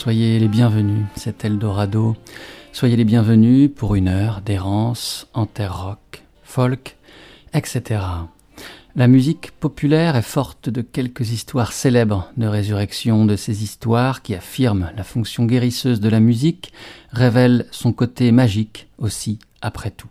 Soyez les bienvenus, c'est Eldorado. Soyez les bienvenus pour une heure d'errance en terre rock, folk, etc. La musique populaire est forte de quelques histoires célèbres de résurrection de ces histoires qui affirment la fonction guérisseuse de la musique, révèlent son côté magique aussi, après tout.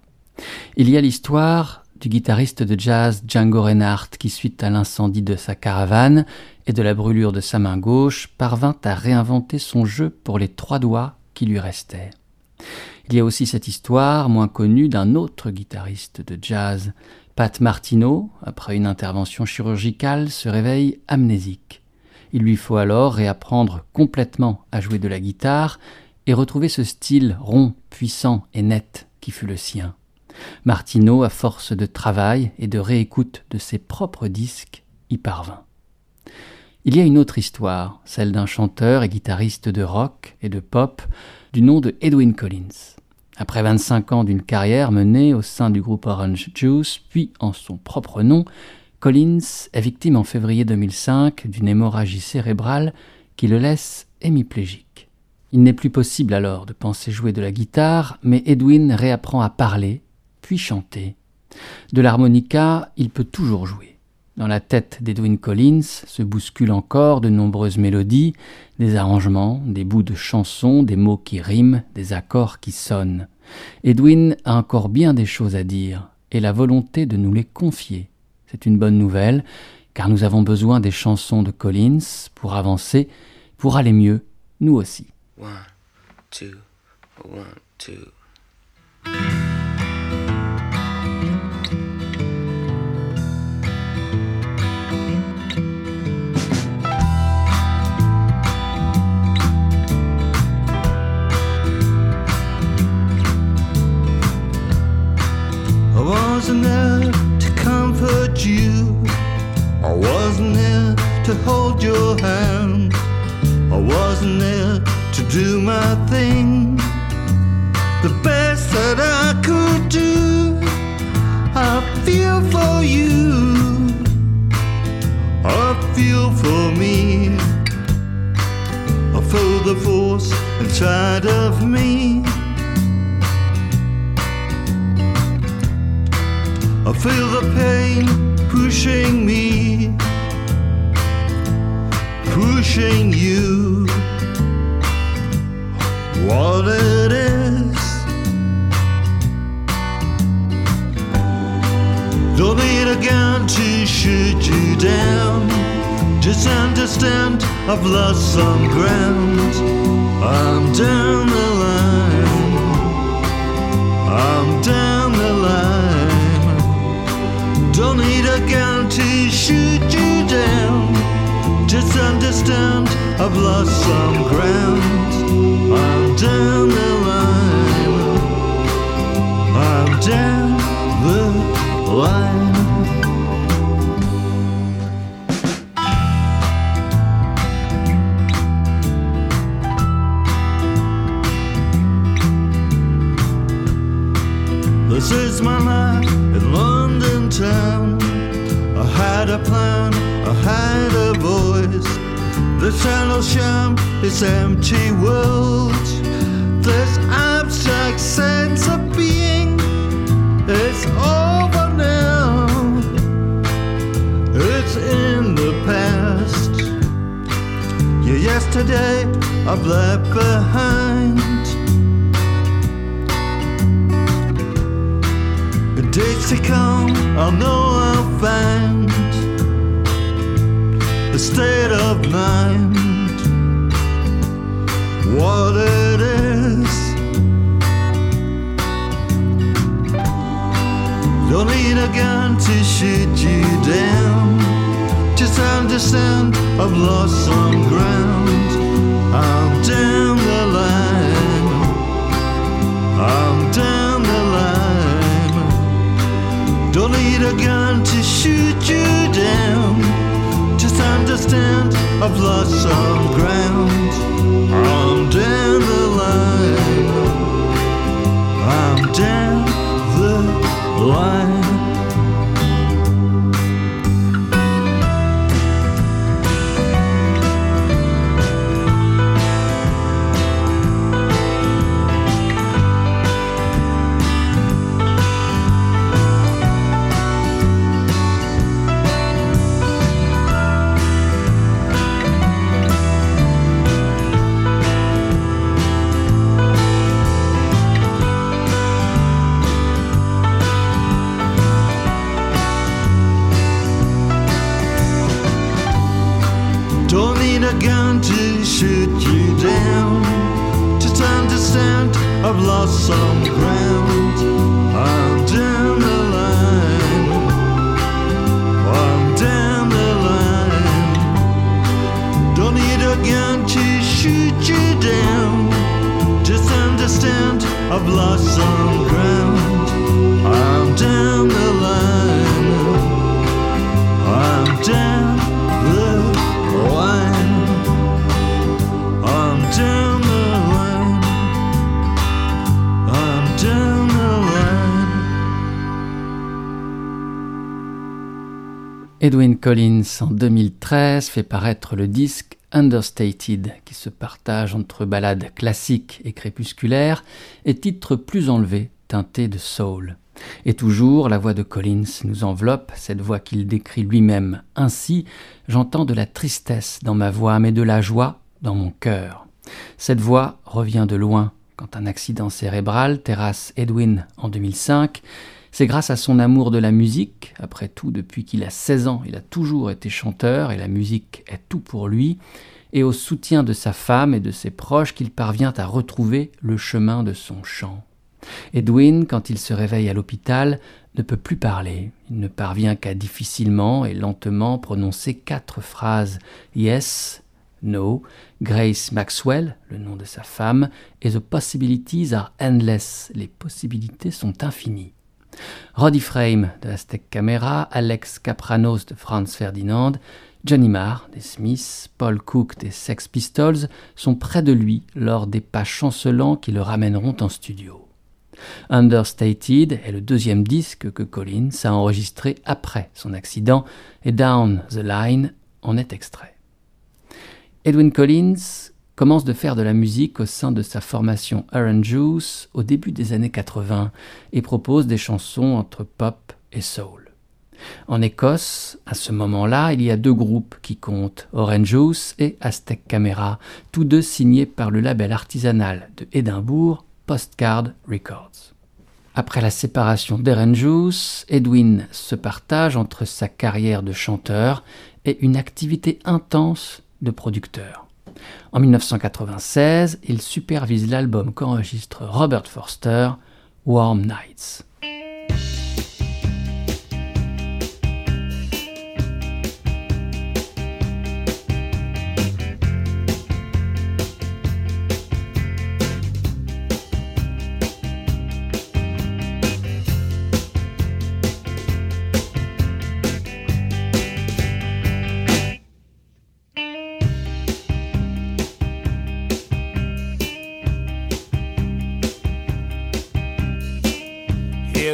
Il y a l'histoire du guitariste de jazz Django Reinhardt qui, suite à l'incendie de sa caravane et de la brûlure de sa main gauche, parvint à réinventer son jeu pour les trois doigts qui lui restaient. Il y a aussi cette histoire, moins connue, d'un autre guitariste de jazz, Pat Martino, après une intervention chirurgicale, se réveille amnésique. Il lui faut alors réapprendre complètement à jouer de la guitare et retrouver ce style rond, puissant et net qui fut le sien. Martino, à force de travail et de réécoute de ses propres disques, y parvint. Il y a une autre histoire, celle d'un chanteur et guitariste de rock et de pop du nom de Edwin Collins. Après 25 ans d'une carrière menée au sein du groupe Orange Juice, puis en son propre nom, Collins est victime en février 2005 d'une hémorragie cérébrale qui le laisse hémiplégique. Il n'est plus possible alors de penser jouer de la guitare, mais Edwin réapprend à parler, chanter. De l'harmonica, il peut toujours jouer. Dans la tête d'Edwin Collins se bousculent encore de nombreuses mélodies, des arrangements, des bouts de chansons, des mots qui riment, des accords qui sonnent. Edwin a encore bien des choses à dire, et la volonté de nous les confier. C'est une bonne nouvelle, car nous avons besoin des chansons de Collins pour avancer, pour aller mieux, nous aussi. To hold your hand. I wasn't there to do my thing. The best that I could do. I feel for you. I feel for me. I feel the force inside of me. I feel the pain pushing me, pushing you. What it is. Don't need a gun to shoot you down. Just understand I've lost some ground. I'm down the line. I'm down the line. Don't need a gun to shoot you down. Just understand I've lost some ground. I'm down the line. I'm down the line. This is my life in London town. I had a plan, This eternal sham, this empty world, this abstract sense of being is over now. It's in the past. Your yesterday I've left behind. The days to come, I'll know I'll find state of mind, what it is. Don't need a gun to shoot you down. Just understand I've lost some ground. I'm down the line. I'm down the line. Don't need a gun to shoot you down. Just understand I've lost some ground. I'm down the line. I'm down the line. Collins, en 2013, fait paraître le disque Understated, qui se partage entre ballades classiques et crépusculaires et titres plus enlevés, teintés de soul. Et toujours, la voix de Collins nous enveloppe, cette voix qu'il décrit lui-même. Ainsi, j'entends de la tristesse dans ma voix, mais de la joie dans mon cœur. Cette voix revient de loin. Quand un accident cérébral terrasse Edwin en 2005, c'est grâce à son amour de la musique, après tout depuis qu'il a 16 ans, il a toujours été chanteur et la musique est tout pour lui, et au soutien de sa femme et de ses proches qu'il parvient à retrouver le chemin de son chant. Edwin, quand il se réveille à l'hôpital, ne peut plus parler. Il ne parvient qu'à difficilement et lentement prononcer quatre phrases Yes, No, Grace Maxwell, le nom de sa femme, et The possibilities are endless. Les possibilités sont infinies. Roddy Frame de Aztec Camera, Alex Capranos de Franz Ferdinand, Johnny Marr des Smiths, Paul Cook des Sex Pistols sont près de lui lors des pas chancelants qui le ramèneront en studio. Understated est le deuxième disque que Collins a enregistré après son accident et Down the Line en est extrait. Edwin Collins commence de faire de la musique au sein de sa formation Orange Juice au début des années 80 et propose des chansons entre pop et soul. En Écosse, à ce moment-là, il y a deux groupes qui comptent, Orange Juice et Aztec Camera, tous deux signés par le label artisanal de Édimbourg, Postcard Records. Après la séparation d'Orange Juice, Edwin se partage entre sa carrière de chanteur et une activité intense de producteur. En 1996, il supervise l'album qu'enregistre Robert Forster, Warm Nights.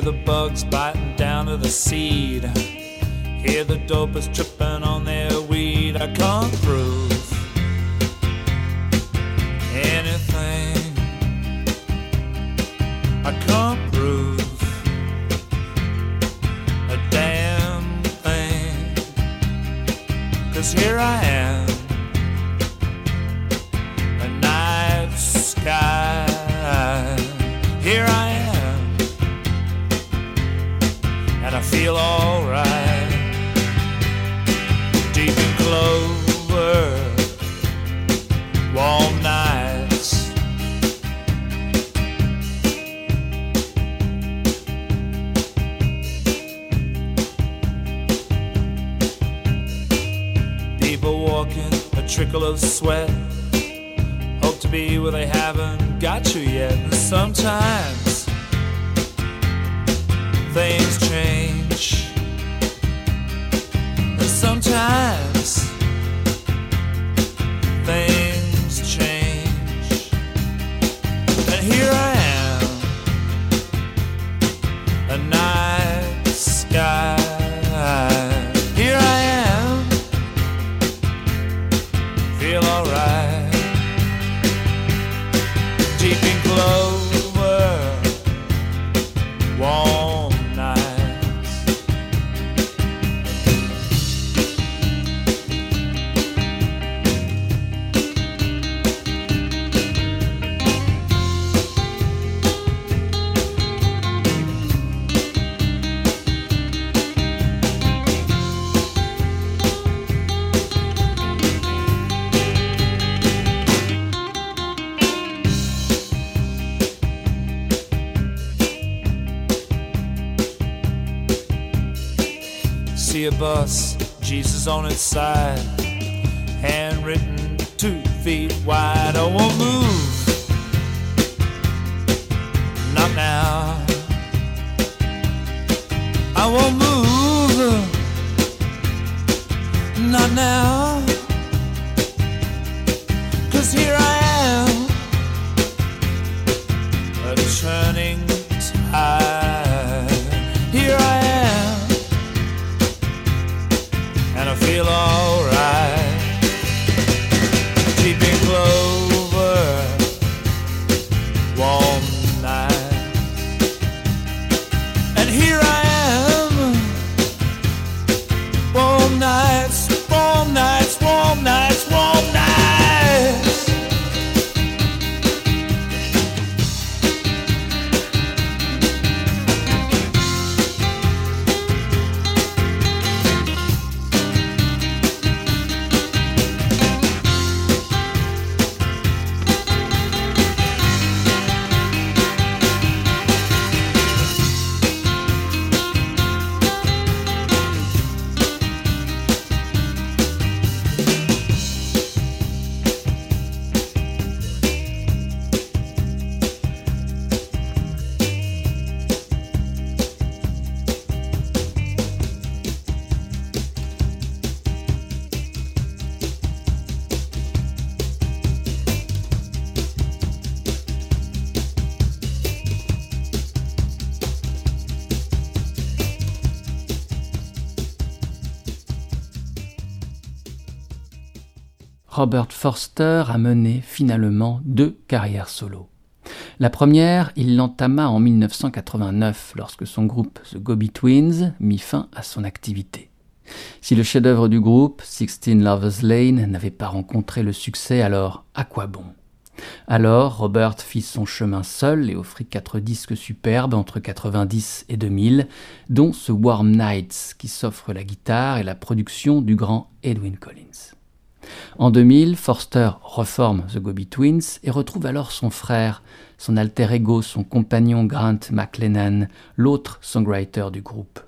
The bugs biting down to the seed. Hear the dopers tripping on their weed. I can't alright. Bus, Jesus on its side, Robert Forster a mené finalement deux carrières solo. La première, il l'entama en 1989 lorsque son groupe The Gobi Twins mit fin à son activité. Si le chef-d'œuvre du groupe, Sixteen Lovers Lane, n'avait pas rencontré le succès, alors à quoi bon? Alors Robert fit son chemin seul et offrit quatre disques superbes entre 90 et 2000, dont ce Warm Nights qui s'offre la guitare et la production du grand Edwin Collins. En 2000, Forster reforme The Gobi Twins et retrouve alors son frère, son alter ego, son compagnon Grant McLennan, l'autre songwriter du groupe.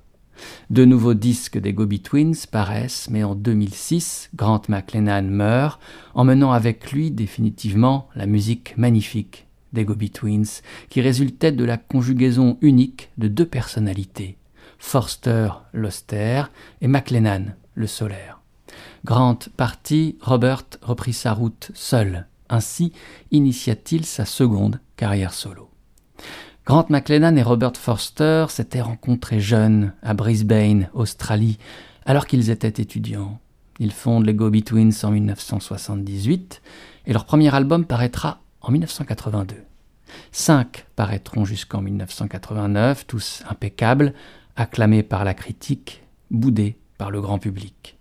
De nouveaux disques des Gobi Twins paraissent, mais en 2006, Grant McLennan meurt, emmenant avec lui définitivement la musique magnifique des Gobi Twins, qui résultait de la conjugaison unique de deux personnalités, Forster l'austère et McLennan le solaire. Grant parti, Robert reprit sa route seul. Ainsi initia-t-il sa seconde carrière solo. Grant McLennan et Robert Forster s'étaient rencontrés jeunes à Brisbane, Australie, alors qu'ils étaient étudiants. Ils fondent les Gobi Twins en 1978 et leur premier album paraîtra en 1982. Cinq paraîtront jusqu'en 1989, tous impeccables, acclamés par la critique, boudés par le grand public.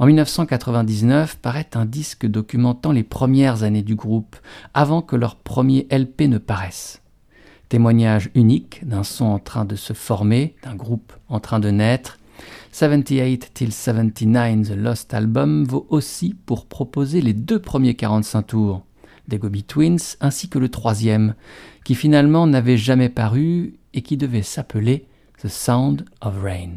En 1999 paraît un disque documentant les premières années du groupe, avant que leur premier LP ne paraisse. Témoignage unique d'un son en train de se former, d'un groupe en train de naître, 78 till 79 The Lost Album vaut aussi pour proposer les deux premiers 45 tours des Gobi Twins ainsi que le troisième, qui finalement n'avait jamais paru et qui devait s'appeler The Sound of Rain.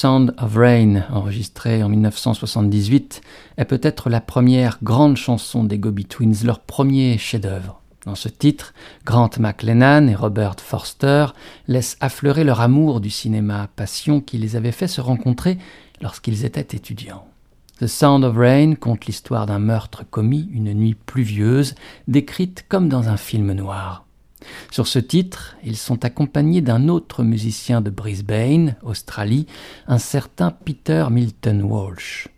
Sound of Rain, enregistré en 1978, est peut-être la première grande chanson des Gobi Twins, leur premier chef-d'œuvre. Dans ce titre, Grant McLennan et Robert Forster laissent affleurer leur amour du cinéma, passion qui les avait fait se rencontrer lorsqu'ils étaient étudiants. The Sound of Rain conte l'histoire d'un meurtre commis une nuit pluvieuse, décrite comme dans un film noir. Sur ce titre, ils sont accompagnés d'un autre musicien de Brisbane, Australie, un certain Peter Milton Walsh.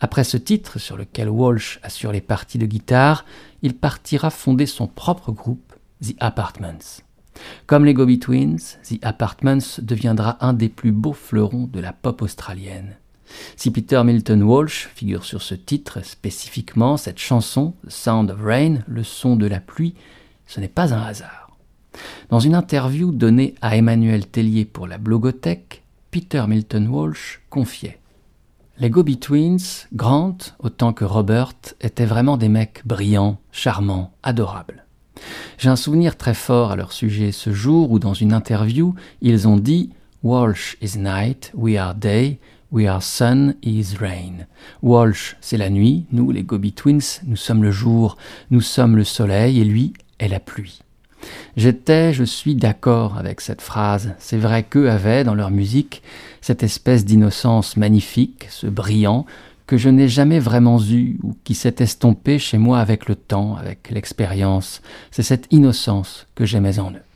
Après ce titre, sur lequel Walsh assure les parties de guitare, il partira fonder son propre groupe, The Apartments. Comme les Gobi Twins, The Apartments deviendra un des plus beaux fleurons de la pop australienne. Si Peter Milton Walsh figure sur ce titre spécifiquement, cette chanson, The Sound of Rain, le son de la pluie, ce n'est pas un hasard. Dans une interview donnée à Emmanuel Tellier pour la Blogothèque, Peter Milton Walsh confiait Les Gobi Twins, Grant autant que Robert, étaient vraiment des mecs brillants, charmants, adorables. J'ai un souvenir très fort à leur sujet ce jour où, dans une interview, ils ont dit Walsh is night, we are day, we are sun, is rain. Walsh, c'est la nuit, nous, les Gobi Twins, nous sommes le jour, nous sommes le soleil, et lui est la pluie. J'étais, je suis d'accord avec cette phrase. C'est vrai qu'eux avaient, dans leur musique, cette espèce d'innocence magnifique, ce brillant, que je n'ai jamais vraiment eu ou qui s'est estompé chez moi avec le temps, avec l'expérience. C'est cette innocence que j'aimais en eux.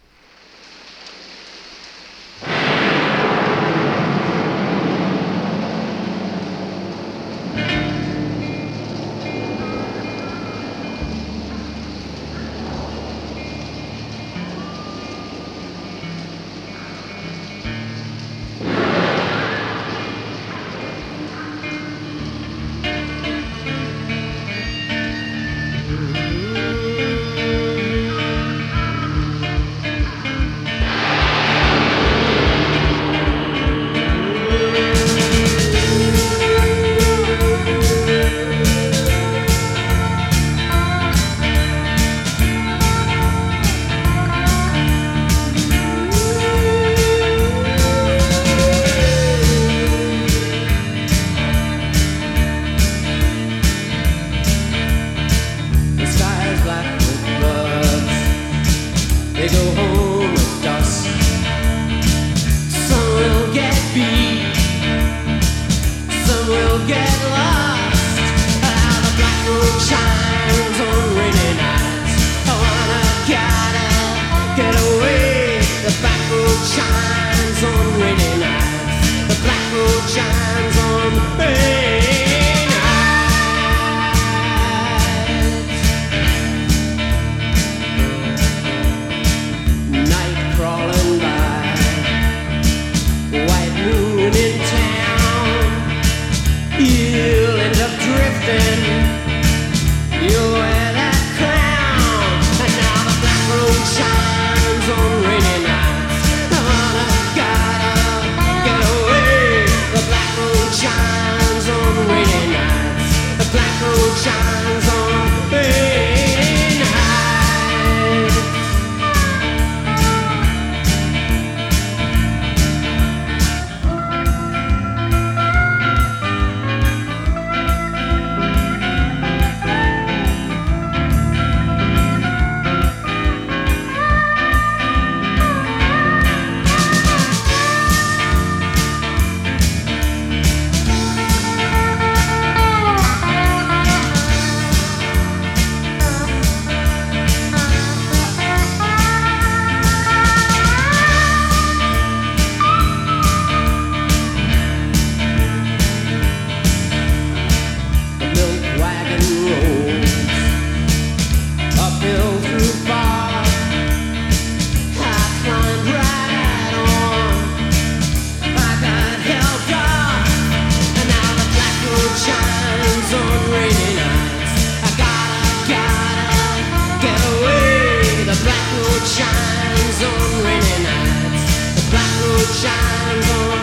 Shines on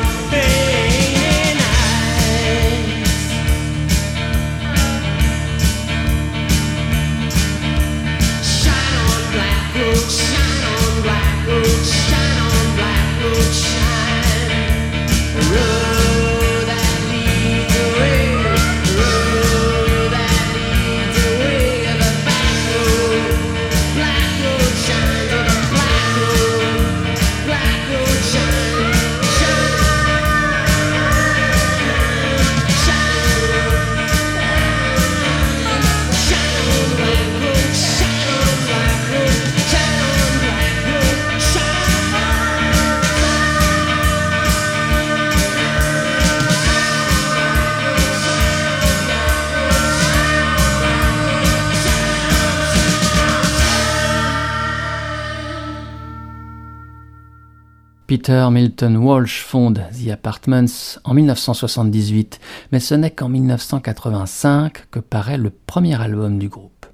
Peter Milton Walsh fonde The Apartments en 1978, mais ce n'est qu'en 1985 que paraît le premier album du groupe.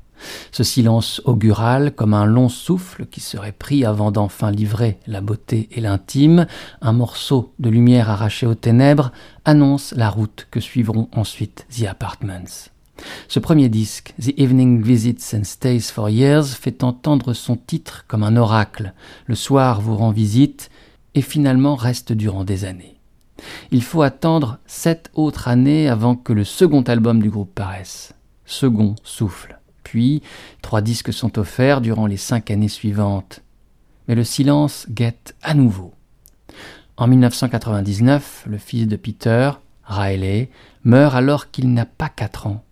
Ce silence augural, comme un long souffle qui serait pris avant d'enfin livrer la beauté et l'intime, un morceau de lumière arraché aux ténèbres, annonce la route que suivront ensuite The Apartments. Ce premier disque, The Evening Visits and Stays for Years, fait entendre son titre comme un oracle. Le soir vous rend visite et finalement reste durant des années. Il faut attendre sept autres années avant que le second album du groupe paraisse. Second souffle. Puis, trois disques sont offerts durant les cinq années suivantes. Mais le silence guette à nouveau. En 1999, le fils de Peter, Riley, meurt alors qu'il n'a pas quatre ans.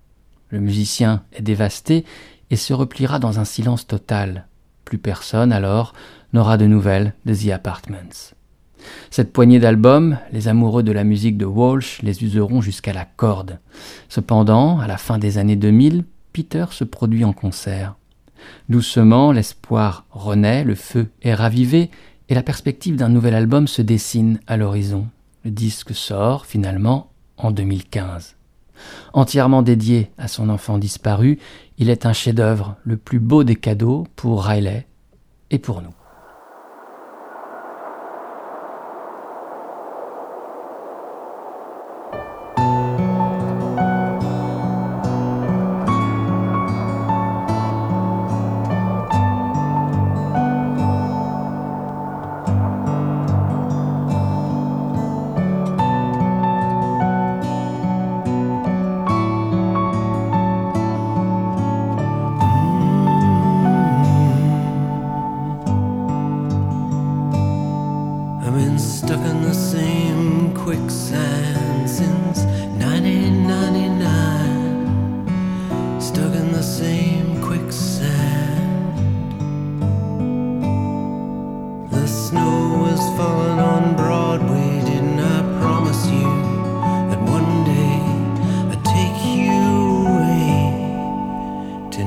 Le musicien est dévasté et se repliera dans un silence total. Plus personne alors n'aura de nouvelles de The Apartments. Cette poignée d'albums, les amoureux de la musique de Walsh les useront jusqu'à la corde. Cependant, à la fin des années 2000, Peter se produit en concert. Doucement, l'espoir renaît, le feu est ravivé, et la perspective d'un nouvel album se dessine à l'horizon. Le disque sort finalement en 2015. Entièrement dédié à son enfant disparu, il est un chef-d'œuvre, le plus beau des cadeaux pour Riley et pour nous.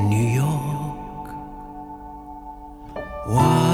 New York? Whatever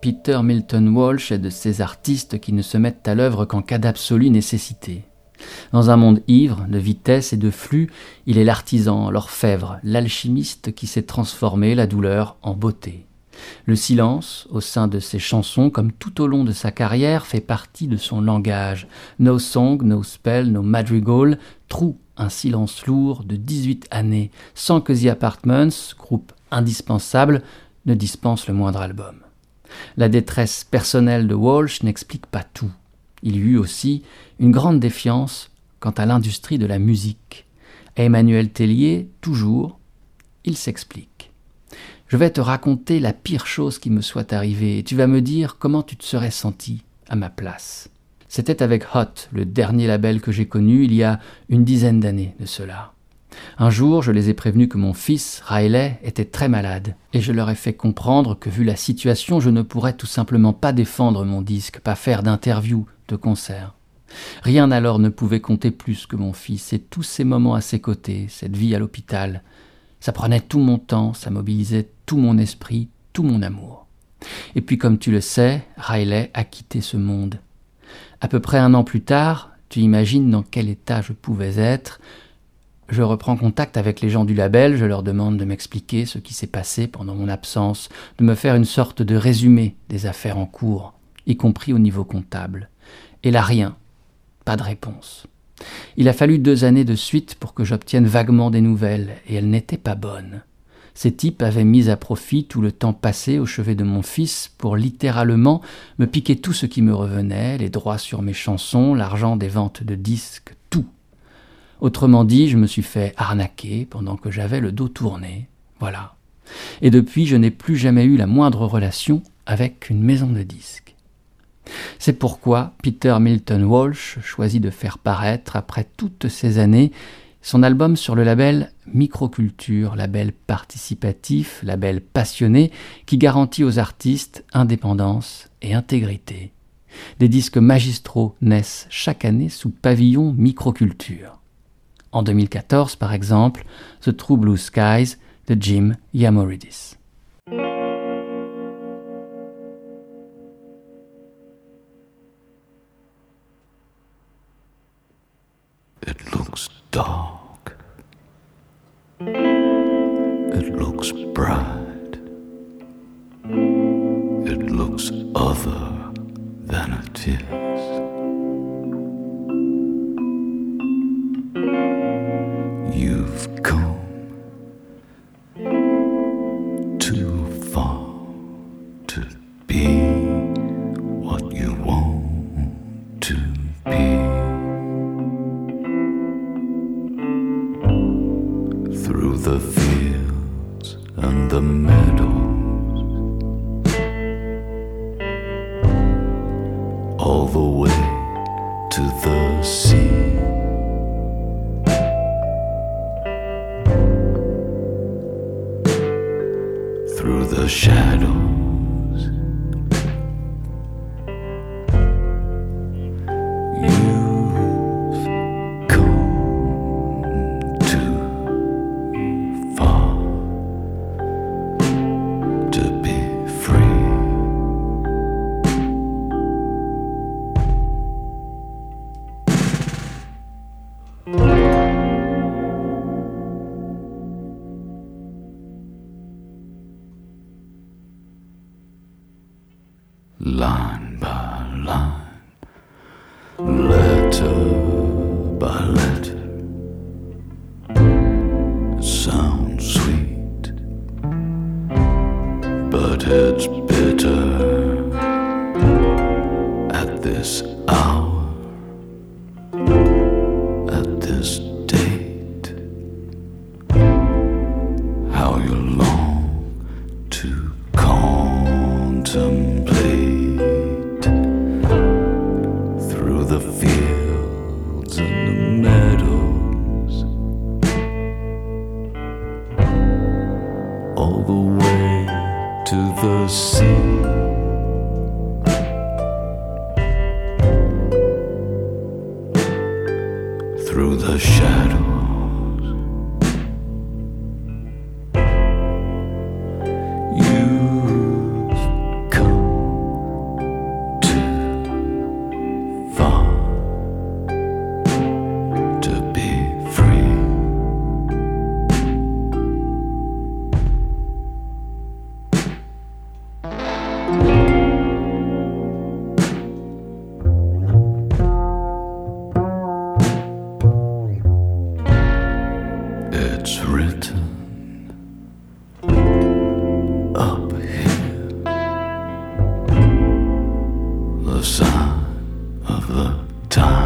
Peter Milton Walsh est de ces artistes qui ne se mettent à l'œuvre qu'en cas d'absolue nécessité. Dans un monde ivre de vitesse et de flux, il est l'artisan, l'orfèvre, l'alchimiste qui s'est transformé la douleur en beauté. Le silence, au sein de ses chansons, comme tout au long de sa carrière, fait partie de son langage. No song, no spell, no madrigal, trou un silence lourd de 18 années, sans que The Apartments, groupe indispensable, ne dispense le moindre album. La détresse personnelle de Walsh n'explique pas tout. Il y eut aussi une grande défiance quant à l'industrie de la musique. Emmanuel Tellier, toujours, il s'explique. Je vais te raconter la pire chose qui me soit arrivée et tu vas me dire comment tu te serais senti à ma place. C'était avec Hot, le dernier label que j'ai connu il y a une dizaine d'années de cela. Un jour, je les ai prévenus que mon fils, Riley, était très malade, et je leur ai fait comprendre que vu la situation, je ne pourrais tout simplement pas défendre mon disque, pas faire d'interview, de concert. Rien alors ne pouvait compter plus que mon fils, et tous ces moments à ses côtés, cette vie à l'hôpital. Ça prenait tout mon temps, ça mobilisait tout mon esprit, tout mon amour. Et puis comme tu le sais, Riley a quitté ce monde. À peu près un an plus tard, tu imagines dans quel état je pouvais être, je reprends contact avec les gens du label, je leur demande de m'expliquer ce qui s'est passé pendant mon absence, de me faire une sorte de résumé des affaires en cours, y compris au niveau comptable. Et là rien, pas de réponse. Il a fallu deux années de suite pour que j'obtienne vaguement des nouvelles, et elles n'étaient pas bonnes. Ces types avaient mis à profit tout le temps passé au chevet de mon fils pour littéralement me piquer tout ce qui me revenait, les droits sur mes chansons, l'argent des ventes de disques. Autrement dit, je me suis fait arnaquer pendant que j'avais le dos tourné. Voilà. Et depuis, je n'ai plus jamais eu la moindre relation avec une maison de disques. C'est pourquoi Peter Milton Walsh choisit de faire paraître, après toutes ces années, son album sur le label Microculture, label participatif, label passionné, qui garantit aux artistes indépendance et intégrité. Des disques magistraux naissent chaque année sous pavillon Microculture. En 2014, par exemple, The True Blue Skies de Jim Yamoridis. It looks dark. It looks bright. It looks other than it is. of the time.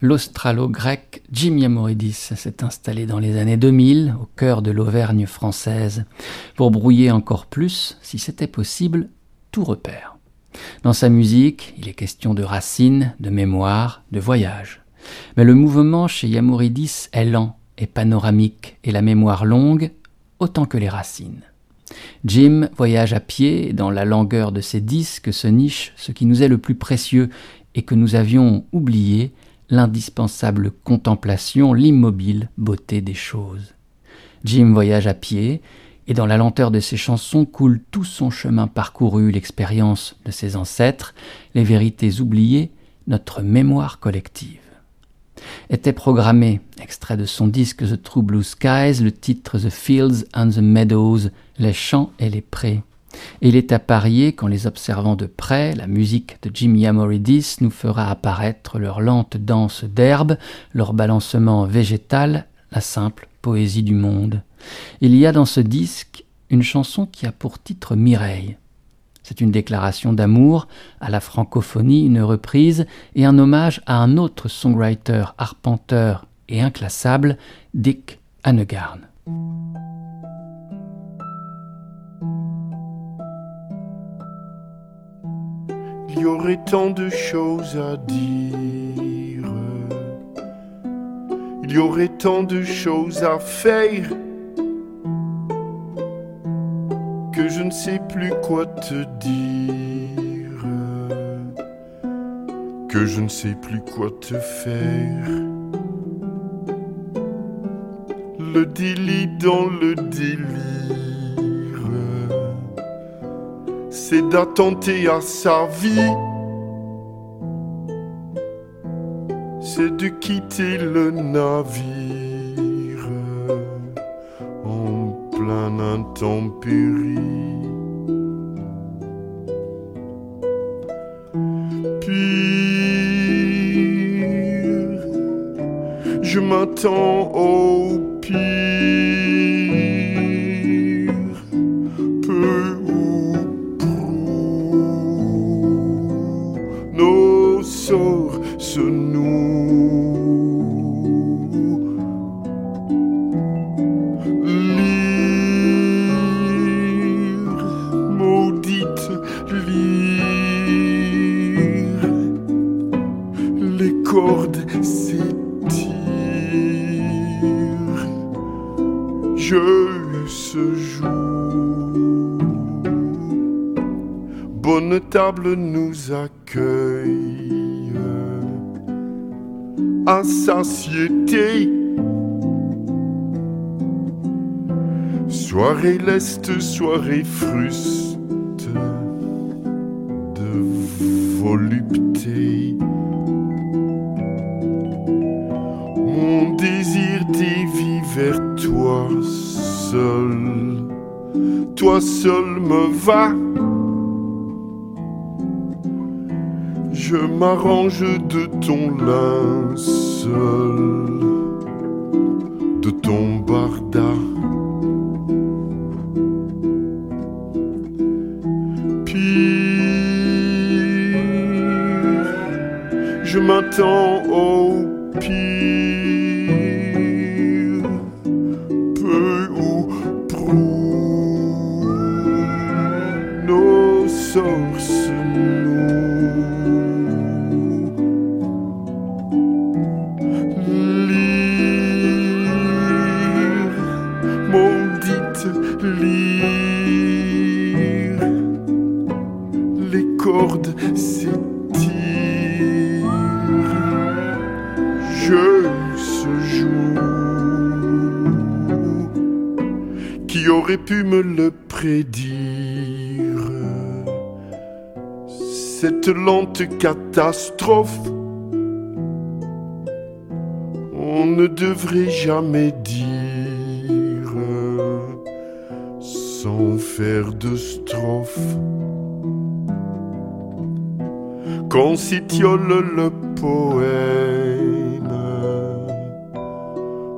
L'australo-grec Jim Yamoridis s'est installé dans les années 2000 au cœur de l'Auvergne française pour brouiller encore plus, si c'était possible, tout repère. Dans sa musique, il est question de racines, de mémoire, de voyage. Mais le mouvement chez Yamoridis est lent et panoramique et la mémoire longue autant que les racines. Jim voyage à pied et dans la langueur de ses disques se niche ce qui nous est le plus précieux et que nous avions oublié, l'indispensable contemplation, l'immobile beauté des choses. Jim voyage à pied, et dans la lenteur de ses chansons coule tout son chemin parcouru, l'expérience de ses ancêtres, les vérités oubliées, notre mémoire collective. Était programmé, extrait de son disque The True Blue Skies, le titre The Fields and the Meadows, les champs et les prés. Il est à parier qu'en les observant de près, la musique de Jim Yamoridis nous fera apparaître leur lente danse d'herbe, leur balancement végétal, la simple poésie du monde. Il y a dans ce disque une chanson qui a pour titre Mireille. C'est une déclaration d'amour à la francophonie, une reprise et un hommage à un autre songwriter, arpenteur et inclassable, Dick Hannegarn. Il y aurait tant de choses à dire. Il y aurait tant de choses à faire que je ne sais plus quoi te dire. Que je ne sais plus quoi te faire. Le délit dans le délire c'est d'attenter à sa vie, c'est de quitter le navire en plein intempérie. Pire, je m'attends au à satiété. Soirée leste, soirée fruste de volupté. Mon désir dévie vers toi seul, toi seul me va. Je m'arrange de ton linceul, de catastrophe. On ne devrait jamais dire sans faire de strophe. Qu'on s'étiole le poème.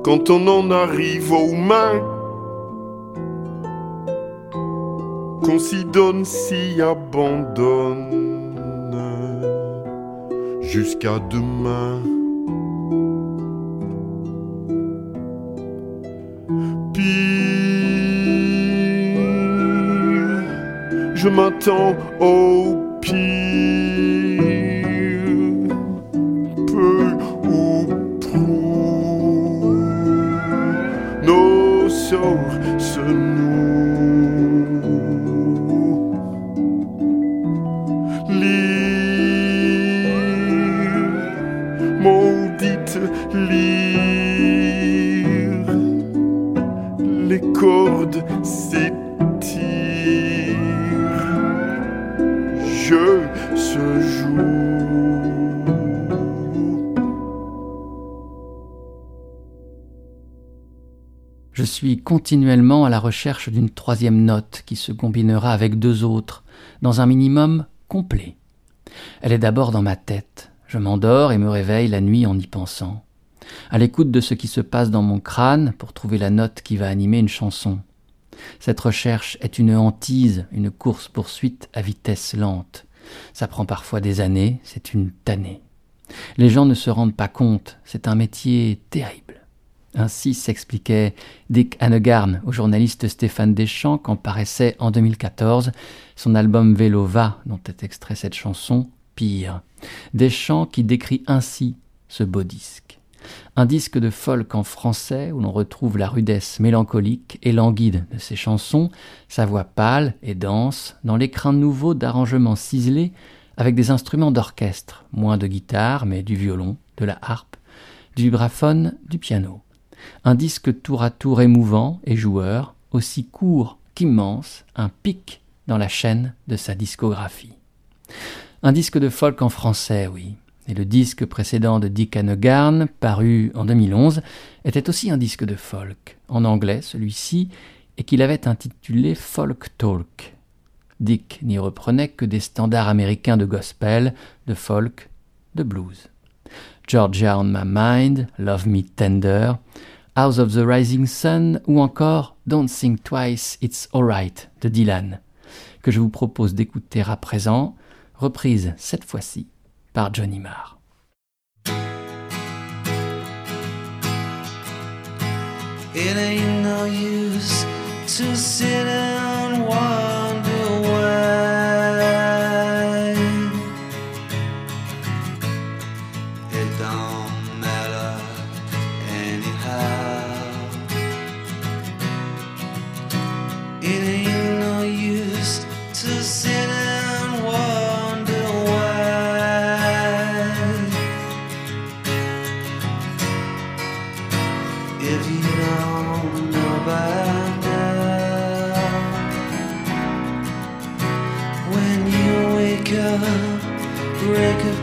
Quand on en arrive aux mains. Qu'on s'y donne, s'y abandonne jusqu'à demain. Pire, je m'attends au suis continuellement à la recherche d'une troisième note qui se combinera avec deux autres, dans un minimum complet. Elle est d'abord dans ma tête. Je m'endors et me réveille la nuit en y pensant. À l'écoute de ce qui se passe dans mon crâne pour trouver la note qui va animer une chanson. Cette recherche est une hantise, une course-poursuite à vitesse lente. Ça prend parfois des années, c'est une tannée. Les gens ne se rendent pas compte, c'est un métier terrible. Ainsi s'expliquait Dick Hannegarn au journaliste Stéphane Deschamps quand paraissait en 2014 son album Vélo va, dont est extrait cette chanson, Pire. Deschamps qui décrit ainsi ce beau disque. Un disque de folk en français où l'on retrouve la rudesse mélancolique et languide de ses chansons, sa voix pâle et dense, dans l'écrin nouveau d'arrangements ciselés avec des instruments d'orchestre, moins de guitare mais du violon, de la harpe, du vibraphone, du piano. Un disque tour à tour émouvant et joueur, aussi court qu'immense, un pic dans la chaîne de sa discographie. Un disque de folk en français, oui. Et le disque précédent de Dick Hannegarn, paru en 2011, était aussi un disque de folk, en anglais celui-ci, et qu'il avait intitulé Folk Talk. Dick n'y reprenait que des standards américains de gospel, de folk, de blues. Georgia on My Mind, Love Me Tender, House of the Rising Sun ou encore Don't Think Twice, It's Alright de Dylan, que je vous propose d'écouter à présent, reprise cette fois-ci par Johnny Marr.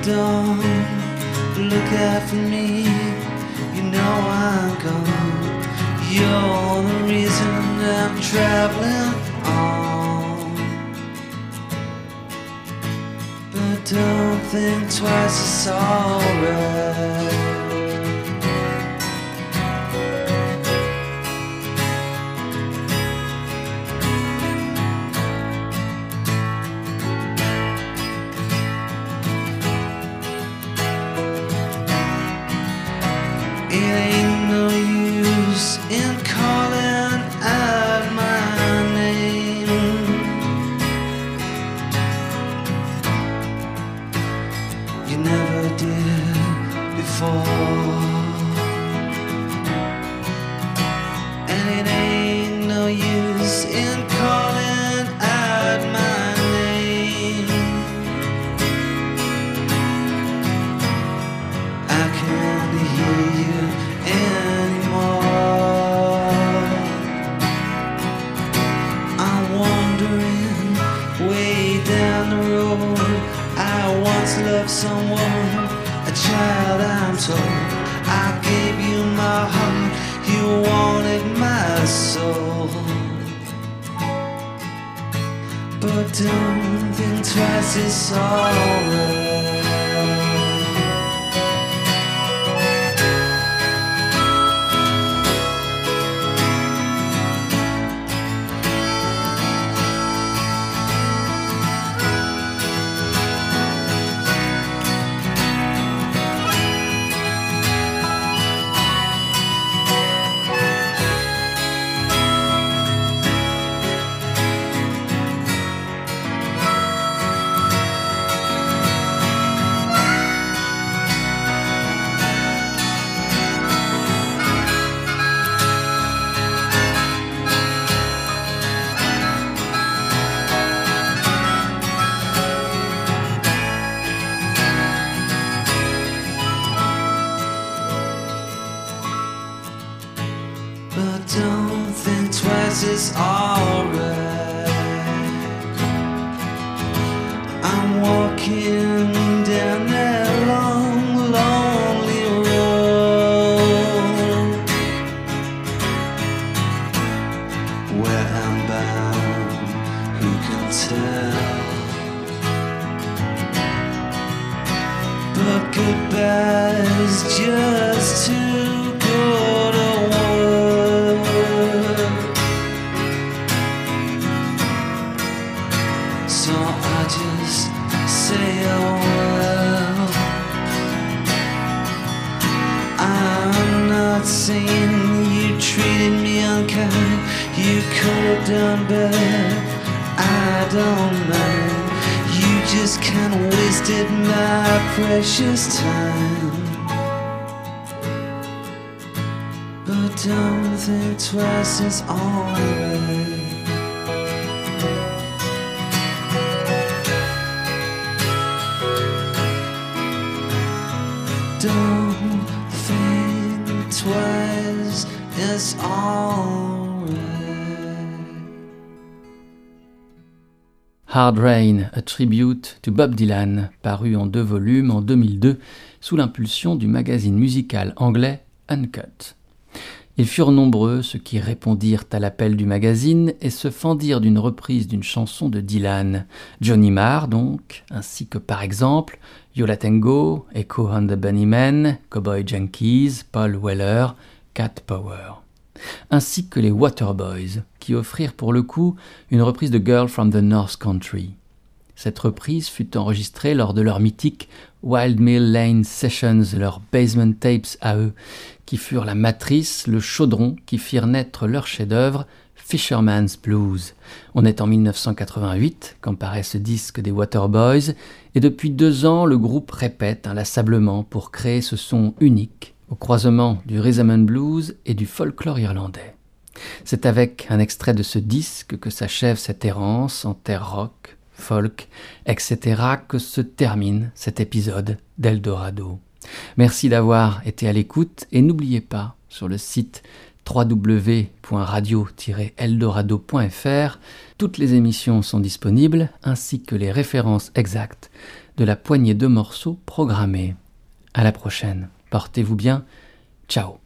Dawn, look out for me. You know I'm gone. You're the reason I'm traveling on. But don't think twice, it's alright. Hard Rain, a tribute to Bob Dylan, paru en deux volumes en 2002 sous l'impulsion du magazine musical anglais Uncut. Ils furent nombreux ceux qui répondirent à l'appel du magazine et se fendirent d'une reprise d'une chanson de Dylan, Johnny Marr donc, ainsi que par exemple Yola Tango, Echo and the Bunnymen, Cowboy Junkies, Paul Weller, Cat Power ainsi que les Waterboys, qui offrirent pour le coup une reprise de Girl from the North Country. Cette reprise fut enregistrée lors de leur mythique Wild Mill Lane Sessions, leurs basement tapes à eux, qui furent la matrice, le chaudron qui firent naître leur chef-d'œuvre Fisherman's Blues. On est en 1988 quand paraît ce disque des Waterboys, et depuis deux ans le groupe répète inlassablement pour créer ce son unique au croisement du rhythm and blues et du folklore irlandais. C'est avec un extrait de ce disque que s'achève cette errance en terre rock, folk, etc. que se termine cet épisode d'Eldorado. Merci d'avoir été à l'écoute et n'oubliez pas sur le site www.radio-eldorado.fr toutes les émissions sont disponibles ainsi que les références exactes de la poignée de morceaux programmés. À la prochaine. Portez-vous bien. Ciao.